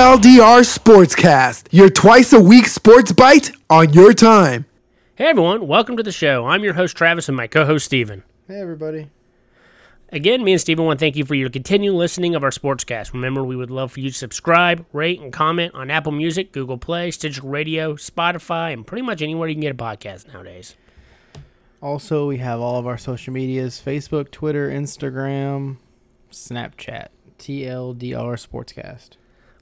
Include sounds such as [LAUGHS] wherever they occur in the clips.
to TLDR Sportscast, your twice a week sports bite on your time. Hey everyone, welcome to the show. I'm your host Travis and my co-host Steven. Hey, everybody. Again, me and Steven want to thank you for your continued listening of our sportscast. Remember, we would love for you to subscribe, rate, and comment on Apple Music, Google Play, Stitcher Radio, Spotify, and pretty much anywhere you can get a podcast nowadays. Also, we have all of our social medias Facebook, Twitter, Instagram, Snapchat, TLDR Sportscast.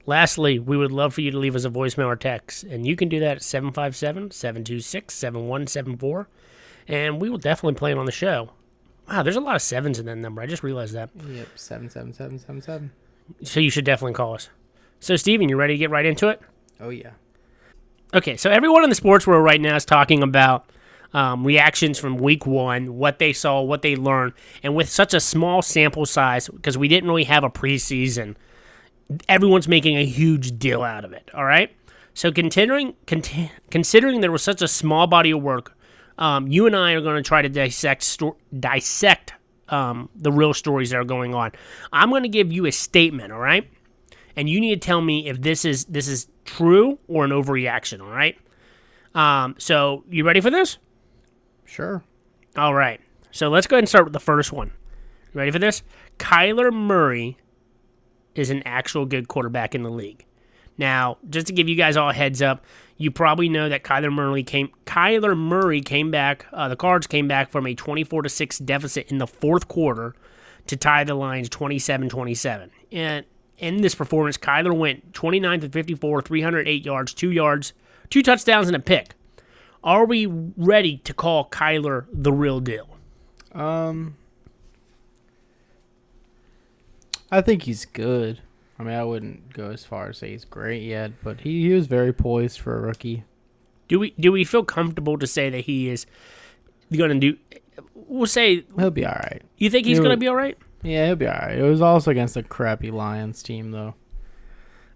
Lastly, we would love for you to leave us a voicemail or text, and you can do that at 757 726 7174, and we will definitely play it on the show. Wow, there's a lot of sevens in that number. I just realized that. Yep, 77777. So you should definitely call us. So, Steven, you ready to get right into it? Oh, yeah. Okay, so everyone in the sports world right now is talking about um, reactions from week one, what they saw, what they learned, and with such a small sample size, because we didn't really have a preseason, everyone's making a huge deal out of it. All right, so considering considering there was such a small body of work, um, you and I are going to try to dissect sto- dissect um, the real stories that are going on. I'm going to give you a statement. All right, and you need to tell me if this is this is true or an overreaction. All right. Um, so you ready for this? Sure. All right. So let's go ahead and start with the first one. You ready for this? Kyler Murray is an actual good quarterback in the league. Now, just to give you guys all a heads up, you probably know that Kyler Murray came. Kyler Murray came back. Uh, the Cards came back from a 24 to six deficit in the fourth quarter to tie the Lions 27-27. And in this performance, Kyler went 29 to 54, 308 yards, two yards, two touchdowns, and a pick. Are we ready to call Kyler the real deal? Um, I think he's good. I mean, I wouldn't go as far as say he's great yet, but he, he was very poised for a rookie. Do we do we feel comfortable to say that he is going to do? We'll say He'll be all right. you think he's He going to be all right. Yeah, he'll be all right. It was also against a crappy Lions team, though.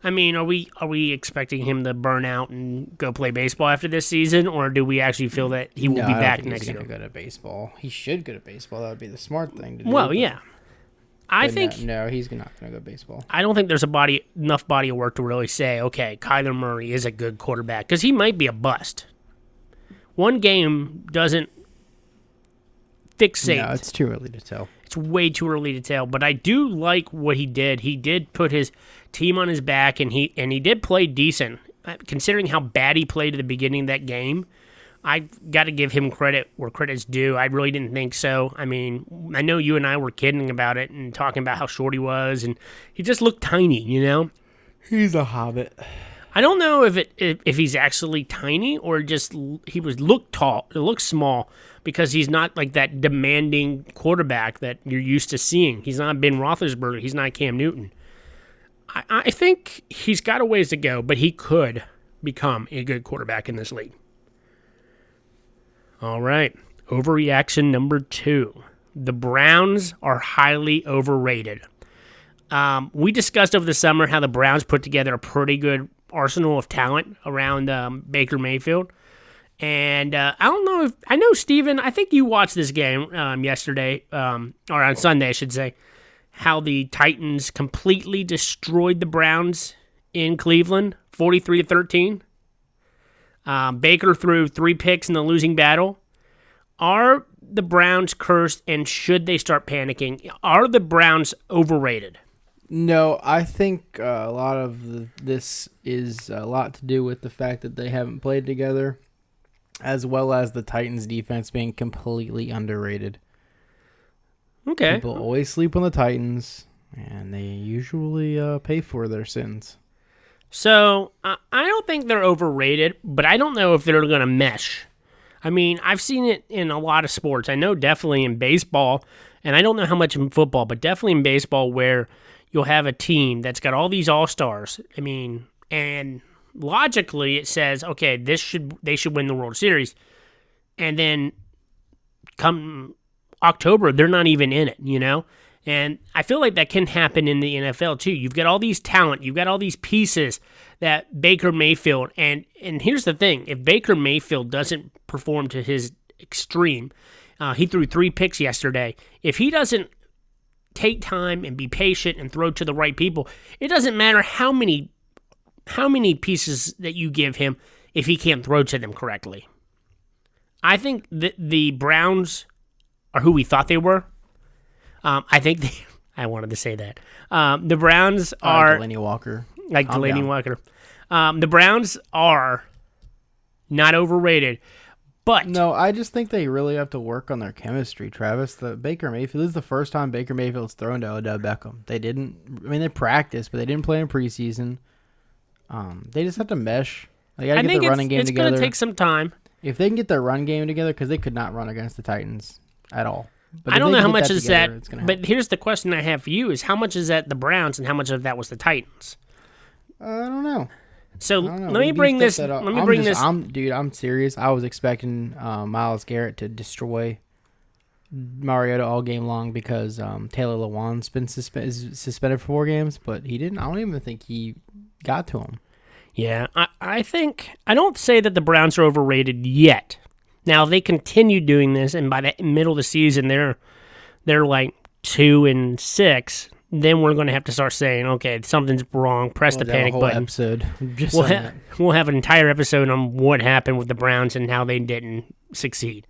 I mean, are we are we expecting him to burn out and go play baseball after this season, or do we actually feel that he will No, be back next he's year? go to baseball. He should go to baseball. That would be the smart thing to do. Well, yeah, I but think no, no, he's not gonna go baseball. I don't think there's a body enough body of work to really say, okay, Kyler Murray is a good quarterback because he might be a bust. One game doesn't fixate. No, it's too early to tell. it's way too early to tell. But I do like what he did. He did put his team on his back, and he and he did play decent, Uh, considering how bad he played at the beginning of that game. I got to give him credit where credit's due. I really didn't think so. I mean, I know you and I were kidding about it and talking about how short he was, and he just looked tiny, you know. He's a hobbit. I don't know if it if, if he's actually tiny or just he was look tall, it looks small because he's not like that demanding quarterback that you're used to seeing. He's not Ben Roethlisberger. He's not Cam Newton. I, I think he's got a ways to go, but he could become a good quarterback in this league. All right, overreaction number two: the Browns are highly overrated. Um, we discussed over the summer how the Browns put together a pretty good arsenal of talent around um, Baker Mayfield. And uh, I don't know if I know Steven, I think you watched this game um, yesterday, um, or on Sunday, I should say, how the Titans completely destroyed the Browns in Cleveland, 43 to 13. Um, Baker threw three picks in the losing battle. Are the Browns cursed and should they start panicking? Are the Browns overrated? No, I think uh, a lot of the, this is a lot to do with the fact that they haven't played together, as well as the Titans' defense being completely underrated. Okay. People always sleep on the Titans, and they usually uh, pay for their sins. So I don't think they're overrated, but I don't know if they're going to mesh. I mean, I've seen it in a lot of sports. I know definitely in baseball, and I don't know how much in football, but definitely in baseball where you'll have a team that's got all these all stars. I mean, and logically it says, okay, this should they should win the World Series, and then come October they're not even in it, you know. And I feel like that can happen in the NFL too. You've got all these talent, you've got all these pieces that Baker Mayfield and and here's the thing: if Baker Mayfield doesn't perform to his extreme, uh, he threw three picks yesterday. If he doesn't take time and be patient and throw to the right people, it doesn't matter how many how many pieces that you give him if he can't throw to them correctly. I think the the Browns are who we thought they were. Um, I think they. [LAUGHS] I wanted to say that um, the Browns Uh, are Delanie Walker. like Calm Delaney down. Walker. Um, the Browns are not overrated, but No, I just think they really have to work on their chemistry, Travis. The Baker Mayfield this is the first time Baker Mayfield's thrown to Odell Beckham. They didn't. I mean, they practiced, but they didn't play in preseason. Um, they just have to mesh. They got I get it's, running game it's gonna take some time. if they can get their run game together, because they could not run against the Titans at all. But I don't know how much is together, that, it's gonna but help. here's the question I have for you: Is how much is that the Browns and how much of that was the Titans? I don't know. So don't know. let me bring this. up. Let me I'm bring just- this. I'm dude. I'm serious. I was expecting uh, Myles Garrett to destroy Mariota all game long because um, Taylor Lewan's been suspe- is suspended for four games, but he didn't. I don't even think he got to him. Yeah, I, I think I don't say that the Browns are overrated yet. Now if they continue doing this, and by the middle of the season they're they're like two and six. Then we're going to have to start saying, okay, something's wrong. Press the We'll a panic whole button. episode. [LAUGHS] Just We'll, ha- we'll have an entire episode on what happened with the Browns and how they didn't succeed.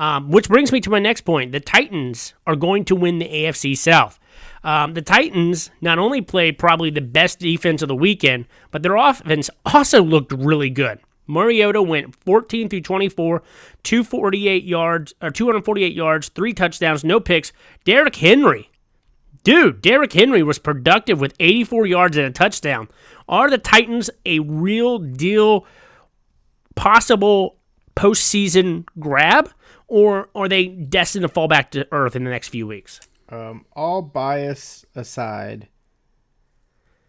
Um, which brings me to my next point. The Titans are going to win the AFC South. Um, the Titans not only played probably the best defense of the weekend, but their offense also looked really good. Mariota went 14 through 24, 248 yards or 248 yards, three touchdowns, no picks. Derrick Henry Dude, Derrick Henry was productive with 84 yards and a touchdown. Are the Titans a real deal possible postseason grab, or are they destined to fall back to earth in the next few weeks? Um, all bias aside,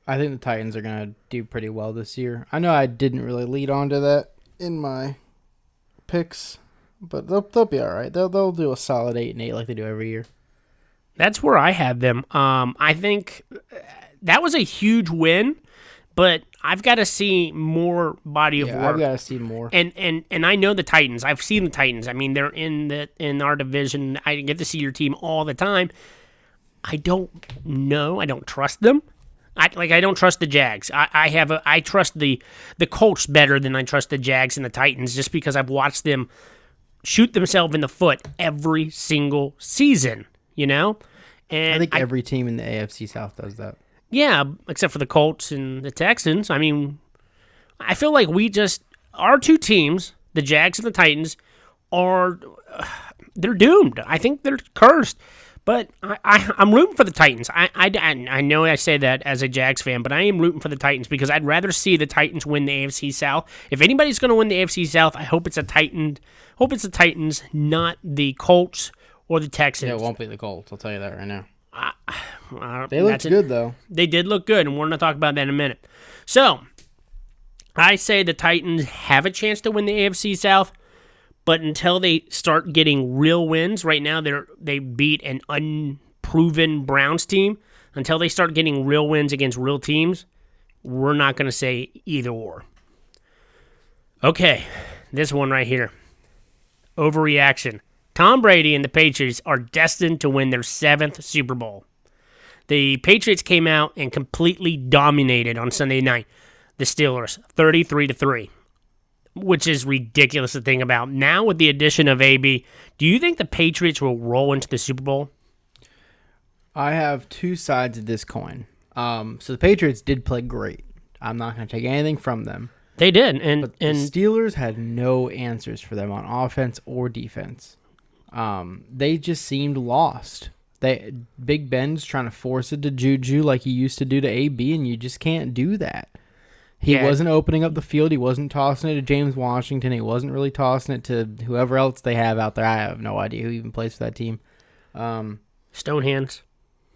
I think the Titans are gonna do pretty well this year. I know I didn't really lead on to that in my picks, but they'll they'll be all right. They'll they'll do a solid eight and eight like they do every year. That's where I have them. Um, I think uh, that was a huge win, but I've got to see more body of Yeah, work. I've got to see more. and and and I know the Titans. I've seen the Titans. I mean, they're in the in our division. I get to see your team all the time. I don't know. I don't trust them. I like. I don't trust the Jags. I, I have a. I trust the the Colts better than I trust the Jags and the Titans, just because I've watched them shoot themselves in the foot every single season. You know, and I think every team in the AFC South does that. yeah, except for the Colts and the Texans. I mean, I feel like we just our two teams, the Jags and the Titans, are uh, they're doomed. I think they're cursed. But I, I I'm rooting for the Titans. I, I, I- I know I say that as a Jags fan, but I am rooting for the Titans because I'd rather see the Titans win the AFC South. If anybody's going to win the AFC South, I hope it's a Titan. Hope it's the Titans, not the Colts or the Texans. Yeah, it won't be the Colts. I'll tell you that right now. Uh, They look that's it. good though. They did look good, and we're going to talk about that in a minute. So, I say the Titans have a chance to win the AFC South, but until they start getting real wins, right now they're they beat an unproven Browns team. Until they start getting real wins against real teams, we're not going to say either or. Okay, this one right here. Overreaction. Tom Brady and the Patriots are destined to win their seventh Super Bowl. The Patriots came out and completely dominated on Sunday night the Steelers 33 to 3, which is ridiculous to think about. Now with the addition of AB, do you think the Patriots will roll into the Super Bowl? I have two sides of this coin. Um, so the Patriots did play great. I'm not going to take anything from them. They did, and But and the Steelers had no answers for them on offense or defense. Um, they just seemed lost. They Big Ben's trying to force it to Juju like he used to do to AB, and you just can't do that. He Yeah. wasn't opening up the field. He wasn't tossing it to James Washington. He wasn't really tossing it to whoever else they have out there. I have no idea who even plays for that team. Um, Stonehands.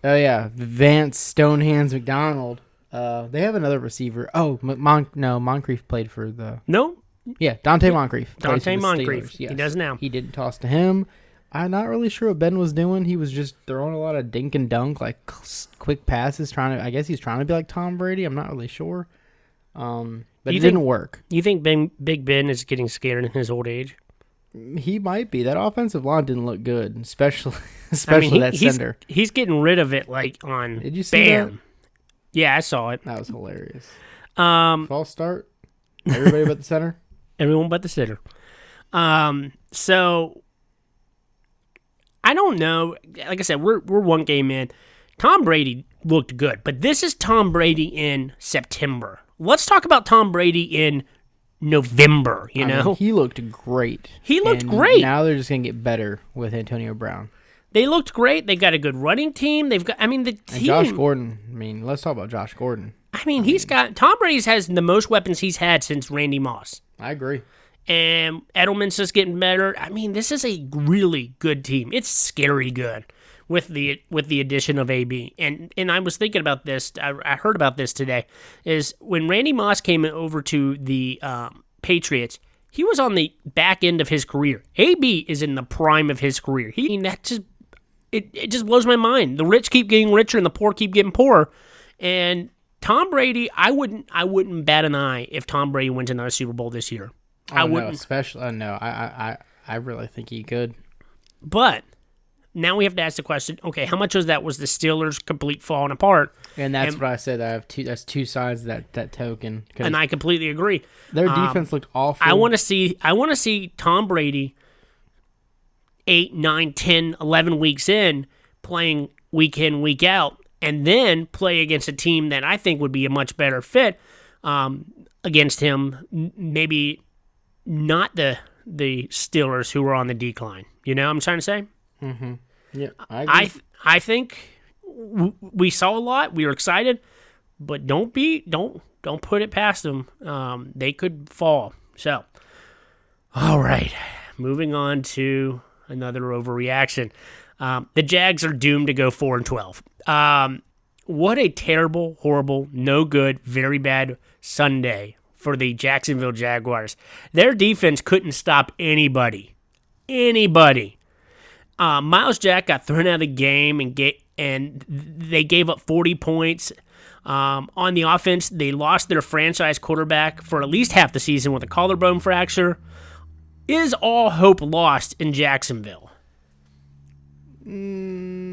Oh yeah, Vance Stonehands McDonald. Uh, they have another receiver. Oh, Mon- no, Moncrief played for the No, yeah Donte Moncrief. Donte Moncrief. Steelers, He does now. He didn't toss to him. I'm not really sure what Ben was doing. He was just throwing a lot of dink and dunk, like quick passes. Trying to, I guess he's trying to be like Tom Brady. I'm not really sure. Um, but You it think- didn't work. You think ben, Big Ben is getting scared in his old age? He might be. That offensive line didn't look good, [LAUGHS] especially I especially mean, he- that center. he's getting rid of it like on Did you see bam. that? Yeah, I saw it. That was hilarious. Um, False start. Everybody but the center. [LAUGHS] everyone but the center. Um, so I don't know. Like I said, we're we're one game in. Tom Brady looked good, but this is Tom Brady in September. Let's talk about Tom Brady in November. You I mean, know, he looked great. He looked And great. Now they're just gonna get better with Antonio Brown they looked great. They've got a good running team. They've got. I mean, the and team. Josh Gordon. I mean, let's talk about Josh Gordon. I mean, he's got Tom Brady's has the most weapons he's had since Randy Moss. I agree. and Edelman's just getting better. I mean, this is a really good team. It's scary good with the with the addition of AB. And and I was thinking about this. I, I heard about this today. Is when Randy Moss came over to the um, Patriots. He was on the back end of his career. AB is in the prime of his career. He I mean, that just it, it just blows my mind. The rich keep getting richer and the poor keep getting poorer. And Tom Brady, I wouldn't I wouldn't bat an eye if Tom Brady wins another Super Bowl this year. Oh, I wouldn't. especially. Uh, no, I, I, I really think he could. But now we have to ask the question: Okay, how much was that was the Steelers complete falling apart? And that's And- what I said. I have two. That's two sides of that that token. And I completely agree. their um, defense looked awful. I want to see. I want to see Tom Brady eight, nine, ten, eleven weeks in playing week in, week out, and then play against a team that I think would be a much better fit um, against him. Maybe not the the Steelers who were on the decline. You know what I'm trying to say? Yeah, I. I th- I think w- we saw a lot. We were excited, but don't be don't don't put it past them. Um, they could fall. So, all right, moving on to another overreaction. Um, the Jags are doomed to go four and twelve. Um, what a terrible, horrible, no good, very bad Sunday for the Jacksonville Jaguars. Their defense couldn't stop anybody. Anybody uh, Myles Jack got thrown out of the game and get and they gave up 40 points. Um, on the offense, they lost their franchise quarterback for at least half the season with a collarbone fracture. Is all hope lost in Jacksonville? Mm,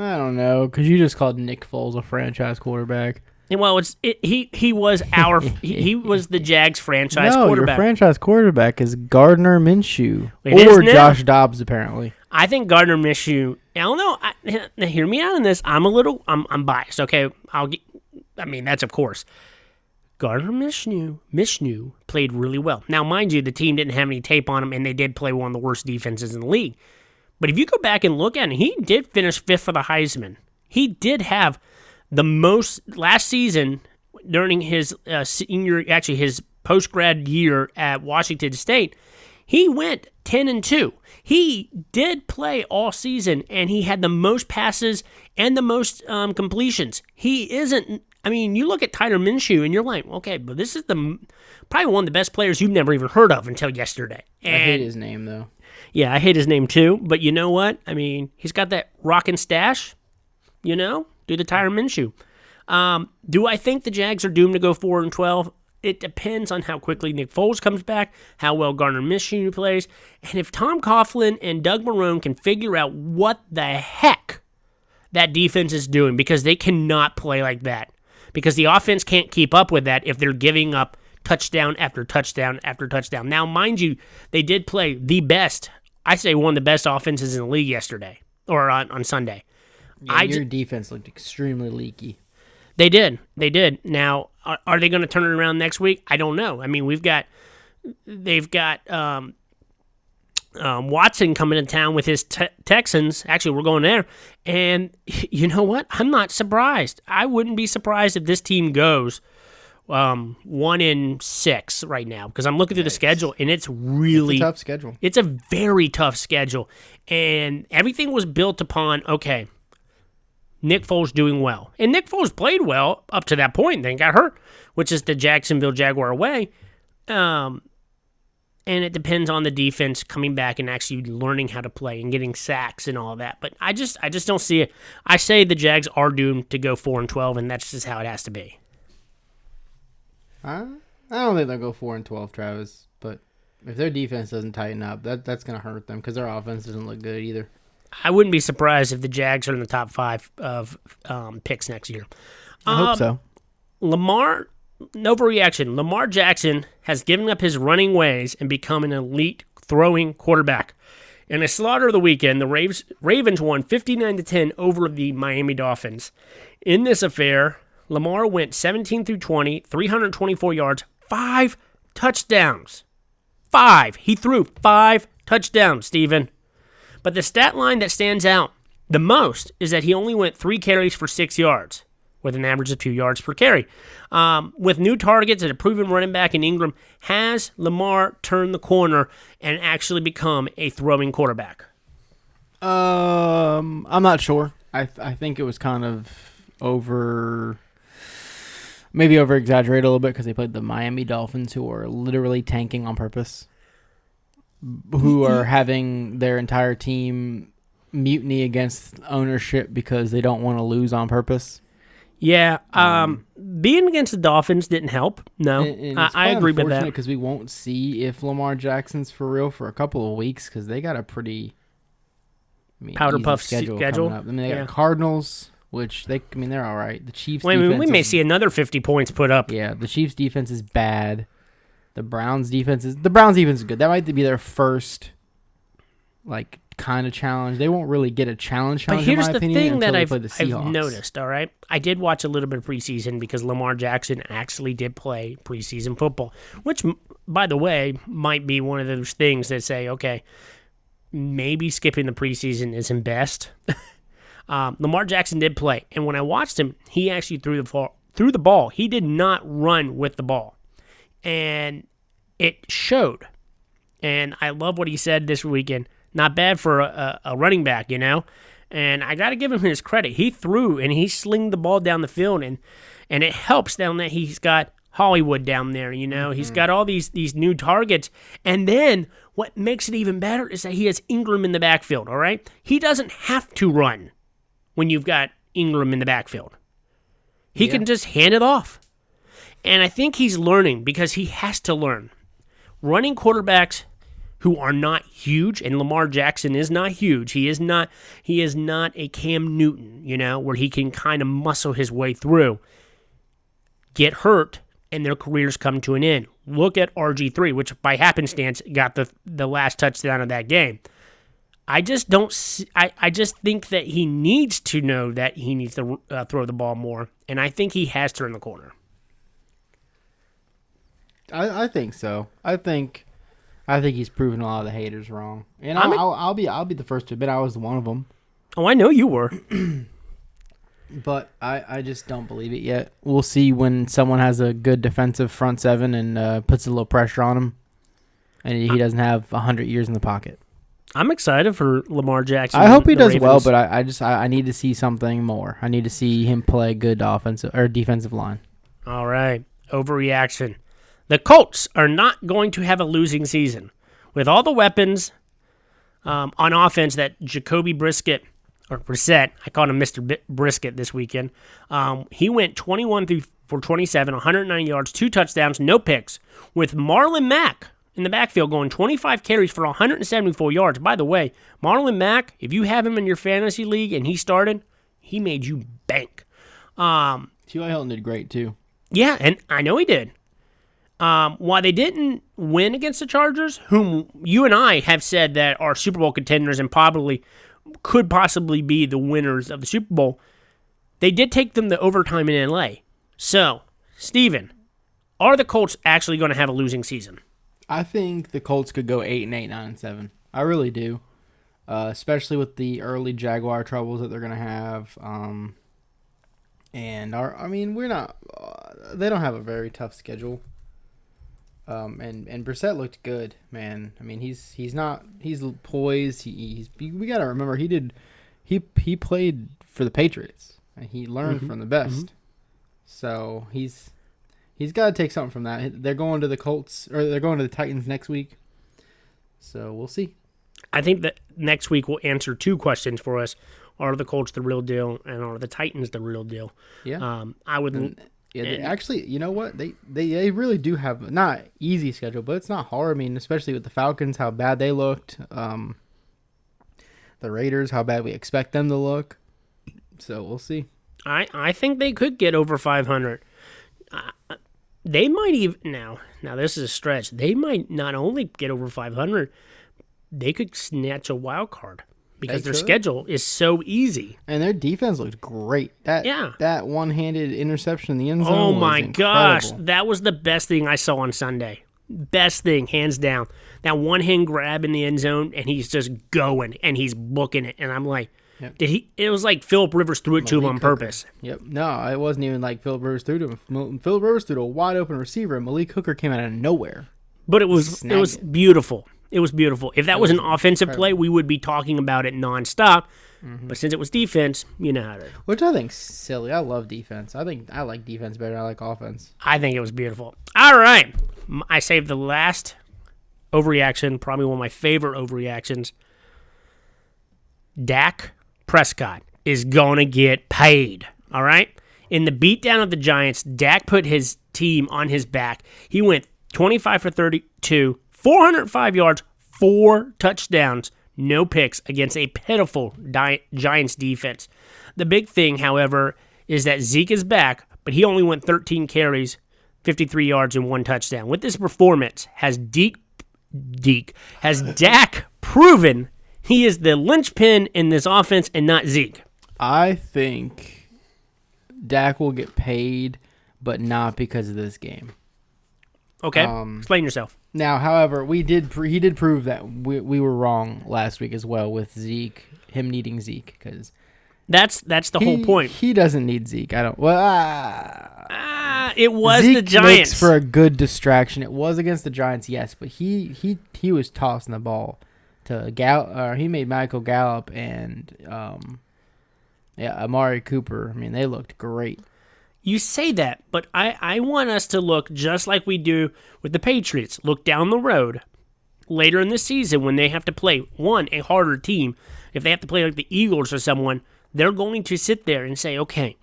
I don't know because you just called Nick Foles a franchise quarterback. Well, it's it, he he was our [LAUGHS] he, he was the Jags franchise no, quarterback. your franchise quarterback is Gardner Minshew It or? Josh Dobbs apparently. I think Gardner Minshew. I don't know. I, now hear me out on this. I'm a little. I'm I'm biased. Okay, I'll get. I mean, that's of course. Gardner Minshew, Minshew played really well. Now, mind you, the team didn't have any tape on him, and they did play one of the worst defenses in the league. But if you go back and look at it, he did finish fifth for the Heisman. He did have the most last season during his uh, senior, actually his post grad year at Washington State. He went ten and two. He did play all season, and he had the most passes and the most um, completions. He isn't. I mean, you look at Tyler Minshew, and you're like, okay, but this is the probably one of the best players you've never even heard of until yesterday. I hate his name though. yeah, I hate his name too, but you know what? I mean, he's got that rockin' stash. You know, do the Tyron Minshew. Um, do I think the Jags are doomed to go four and twelve? It depends on how quickly Nick Foles comes back, how well Gardner Minshew plays, and if Tom Coughlin and Doug Marrone can figure out what the heck that defense is doing, because they cannot play like that, because the offense can't keep up with that if they're giving up touchdown after touchdown after touchdown. Now, mind you, they did play the best, I say one of the best offenses in the league yesterday or on, on Sunday. Yeah, I your defense looked extremely leaky. They did. They did. Now, are, are they going to turn it around next week? I don't know. I mean, we've got, they've got um, um, Watson coming to town with his te- Texans. Actually, we're going there. And [LAUGHS] you know what? I'm not surprised. I wouldn't be surprised if this team goes um, one in six right now because I'm looking through the schedule and it's really It's tough schedule. it's a very tough schedule, and everything was built upon okay. Nick Foles doing well, and Nick Foles played well up to that point. Then got hurt, which is the Jacksonville Jaguar way. Um, and it depends on the defense coming back and actually learning how to play and getting sacks and all that. But I just, I just don't see it. I say the Jags are doomed to go four and twelve, and that's just how it has to be. I, don't think they'll go four and twelve, Travis. But if their defense doesn't tighten up, that that's gonna hurt them because their offense doesn't look good either. I wouldn't be surprised if the Jags are in the top five of um, picks next year. I hope Um, so. Lamar, overreaction. Lamar Jackson has given up his running ways and become an elite throwing quarterback. In a slaughter of the weekend, the Ravens, Ravens won 59 to 10 over the Miami Dolphins. In this affair, Lamar went 17 through 20, 324 yards, five touchdowns. Five. He threw five touchdowns, Steven. But the stat line that stands out the most is that he only went three carries for six yards, with an average of two yards per carry. Um, with new targets and a proven running back in Ingram, has Lamar turned the corner and actually become a throwing quarterback? Um, I'm not sure. I th- I think it was kind of over, maybe over exaggerated a little bit because they played the Miami Dolphins, who are literally tanking on purpose, who are having their entire team mutiny against ownership because they don't want to lose on purpose. Yeah, um, being against the Dolphins didn't help. No, And- and I, I agree with that. because we won't see if Lamar Jackson's for real for a couple of weeks because they got a pretty I mean, Powder puff schedule. schedule? I mean, they Yeah. got Cardinals, which they I mean they're all right. The Chiefs. Wait, we, may see another 50 points put up. Yeah, the Chiefs defense is bad. The Browns defense is the Browns defense is good. That might be their first like kind of challenge. They won't really get a challenge. But challenge in here's my the opinion, thing that I've, I've noticed, all right? I did watch a little bit of preseason because Lamar Jackson actually did play preseason football, which, by the way, might be one of those things that say, okay, maybe skipping the preseason isn't best. [LAUGHS] um, Lamar Jackson did play, and when I watched him, he actually threw the, ball, threw the ball. He did not run with the ball. And it showed. And I love what he said this weekend. Not bad for a, a, a running back, you know? And I got to give him his credit. He threw and he slinged the ball down the field, and and it helps down that he's got Hollywood down there. You know, he's mm-hmm. got all these these new targets, and then what makes it even better is that he has Ingram in the backfield. All right, he doesn't have to run when you've got Ingram in the backfield. He can just hand it off, and I think he's learning because he has to learn. Running quarterbacks who are not huge, and Lamar Jackson is not huge. He is not he is not a Cam Newton, you know, where he can kind of muscle his way through. Get hurt and their careers come to an end. Look at RG3, which by happenstance got the the last touchdown of that game. I just don't. See, I I just think that he needs to know that he needs to uh, throw the ball more, and I think he has turned the corner. I, I think so. I think, I think he's proven a lot of the haters wrong, and I'll, I'll, I'll be I'll be the first to admit I was one of them. Oh, I know you were. [CLEARS THROAT] But I, I just don't believe it yet. We'll see when someone has a good defensive front seven and uh, puts a little pressure on him, and he doesn't have hundred years in the pocket. I'm excited for Lamar Jackson. I hope he does well, but I, I just I, I need to see something more. I need to see him play good offensive or defensive line. All right. Overreaction. The Colts are not going to have a losing season. With all the weapons um, on offense that Jacoby Brisket, or Brissett, I called him Mr. B- Brisket this weekend, um, he went 21 through for 27, 109 yards, two touchdowns, no picks. With Marlon Mack in the backfield going 25 carries for 174 yards. By the way, Marlon Mack, if you have him in your fantasy league and he started, he made you bank. Um, T.Y. Hilton did great too. yeah, and I know he did. Um, while they didn't win against the Chargers, whom you and I have said that are Super Bowl contenders and probably could possibly be the winners of the Super Bowl, they did take them to overtime in LA. So, Steven, are the Colts actually going to have a losing season? I think the Colts could go eight and eight, nine and seven. I really do, uh, especially with the early Jaguar troubles that they're gonna have. Um, and our, I mean, we're not. Uh, they don't have a very tough schedule. Um, and and Brissett looked good, man. I mean, he's he's not he's poised. He, he's we got to remember he did he he played for the Patriots and he learned from the best. So he's he's got to take something from that. They're going to the Colts or they're going to the Titans next week. So we'll see. I think that next week we'll answer two questions for us. Are the Colts the real deal, and are the Titans the real deal? Yeah. Um, I would. And- yeah, they, actually, you know what? They, they they really do have not easy schedule, but it's not hard. I mean, especially with the Falcons, how bad they looked. Um, the Raiders, how bad we expect them to look. So we'll see. I, I think they could get over 500. they might even now. Now this is a stretch. They might not only get over 500, they could snatch a wild card because They their could. schedule is so easy. And their defense looked great. That Yeah. that one-handed interception in the end zone. Oh my gosh, that was the best thing I saw on Sunday. Best thing, hands down. That one hand grab in the end zone, and he's just going and he's booking it, and I'm like, Yep. did he? It was like Philip Rivers threw it to him on Hooker. purpose. Yep. No, it wasn't even like Philip Rivers threw to him. Philip Rivers threw to a wide open receiver, and Malik Hooker came out of nowhere. But it was it was beautiful. It was beautiful. If that was an offensive play, we would be talking about it nonstop. Mm-hmm. But since it was defense, you know how to. Which I think's silly. I love defense. I think I like defense better. I like offense. I think it was beautiful. All right, I saved the last overreaction, probably one of my favorite overreactions. Dak Prescott is going to get paid. All right? In the beatdown of the Giants, Dak put his team on his back. He went 25 for 32, 405 yards, four touchdowns, no picks against a pitiful Di- Giants defense. The big thing, however, is that Zeke is back, but he only went 13 carries, 53 yards, and one touchdown. With this performance, has Deke, Deke has [LAUGHS] Dak proven he is the linchpin in this offense and not Zeke. I think Dak will get paid, but not because of this game. Okay, Um, explain yourself. Now, however, we did pr- he did prove that we, we were wrong last week as well with Zeke, him needing Zeke because That's that's the whole point. He doesn't need Zeke. I don't. Well, ah, Ah, it was Zeke the Giants. for a good distraction. It was against the Giants, yes, but he he he was tossing the ball to Gal. Or he made Michael Gallup and um, yeah, Amari Cooper. I mean, they looked great. You say that, but I, I want us to look just like we do with the Patriots. Look down the road later in the season when they have to play one a harder team. If they have to play like the Eagles or someone, they're going to sit there and say, "Okay,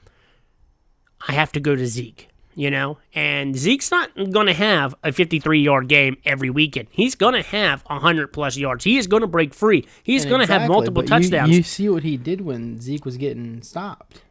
I have to go to Zeke." You know, and Zeke's not going to have a 53 yard game every weekend. He's going to have 100 plus yards. He is going to break free. He's going to have multiple touchdowns. You, you see what he did when Zeke was getting stopped.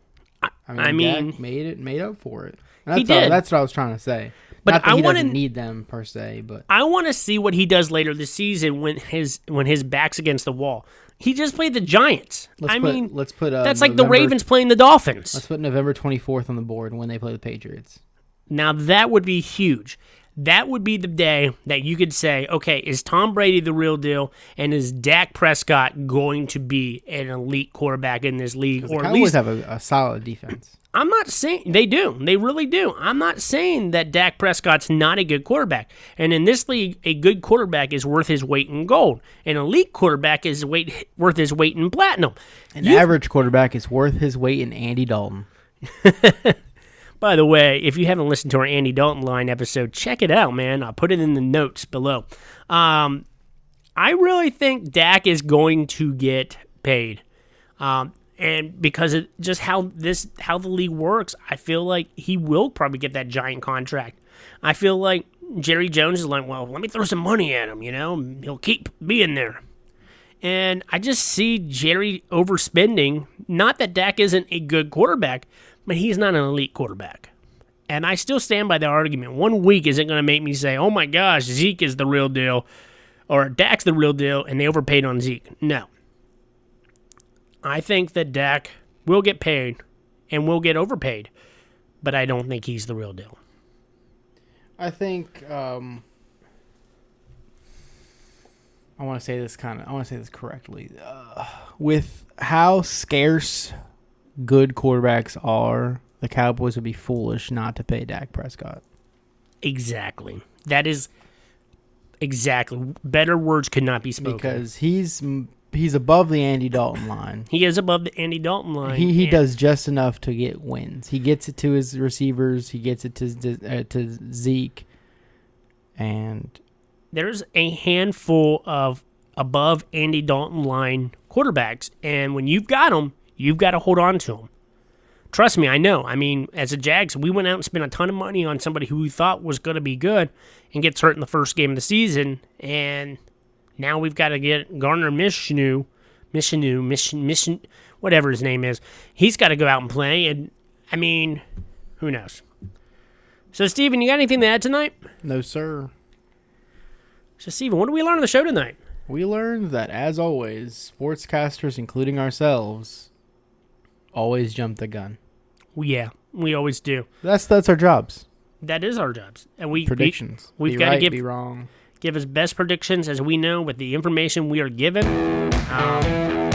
I I mean, mean- Dak made it made up for it. That's He all- did. that's what I was trying to say. But I wanna- need them per se, but I want to see what he does later this season when his when his back's against the wall. He just played the Giants. let's I put, mean, let's put uh, that's like the Ravens playing the Dolphins. Let's put November twenty fourth on the board when they play the Patriots. Now that would be huge. That would be the day that you could say, okay, is Tom Brady the real deal, and is Dak Prescott going to be an elite quarterback in this league, or at least have a, a solid defense. I'm not saying they do. They really do. I'm not saying that Dak Prescott's not a good quarterback. And in this league, a good quarterback is worth his weight in gold. An elite quarterback is weight worth his weight in platinum. An You- average quarterback is worth his weight in Andy Dalton. [LAUGHS] By the way, if you haven't listened to our Andy Dalton line episode, check it out, man. I'll put it in the notes below. Um, I really think Dak is going to get paid. Um, and because of just how this how the league works, I feel like he will probably get that giant contract. I feel like Jerry Jones is like, well, let me throw some money at him, you know, he'll keep being there. And I just see Jerry overspending. Not that Dak isn't a good quarterback, but he's not an elite quarterback. And I still stand by the argument. One week isn't going to make me say, oh my gosh, Zeke is the real deal, or Dak's the real deal, and they overpaid on Zeke. No. I think that Dak will get paid and will get overpaid, but I don't think he's the real deal. I think um, I want to say this kind of I want to say this correctly. Uh, with how scarce good quarterbacks are, the Cowboys would be foolish not to pay Dak Prescott. Exactly. That is exactly. Better words could not be spoken. because he's he's above the Andy Dalton line. he is above the Andy Dalton line. He he does just enough to get wins. He gets it to his receivers. He gets it to uh, to Zeke, and there's a handful of above Andy Dalton line quarterbacks, and when you've got them, you've got to hold on to him. Trust me, I know. I mean, as a Jags, we went out and spent a ton of money on somebody who we thought was going to be good and gets hurt in the first game of the season, and now we've got to get Garner Mishnu, Mishnu, Mission, Mission, whatever his name is. He's got to go out and play, and I mean, who knows? So, Steven, you got anything to add tonight? No, sir. So, Steven, what did we learn on the show tonight? We learned that, as always, sportscasters, including ourselves, always jump the gun. Yeah, we always do. That's that's our jobs. That is our jobs, and we we- Predictions. we've gotta right, give- be wrong. give as best predictions as we know with the information we are given. Um,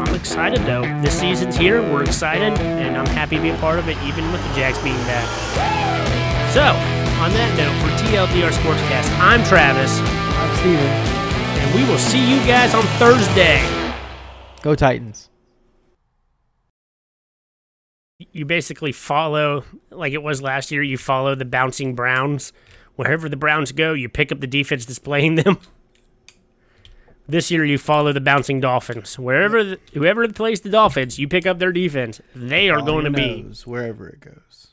I'm excited though. This season's here. We're excited, and I'm happy to be a part of it, even with the Jags being back. So, on that note, for TLDR Sportscast, I'm Travis, I'm Steven. and we will see you guys on Thursday. Go Titans. You basically follow, like it was last year, you follow the bouncing Browns. Wherever the Browns go, you pick up the defense displaying them. [LAUGHS] This year, you follow the bouncing Dolphins. Wherever, the, whoever plays the Dolphins, you pick up their defense. They are going to be wherever it goes.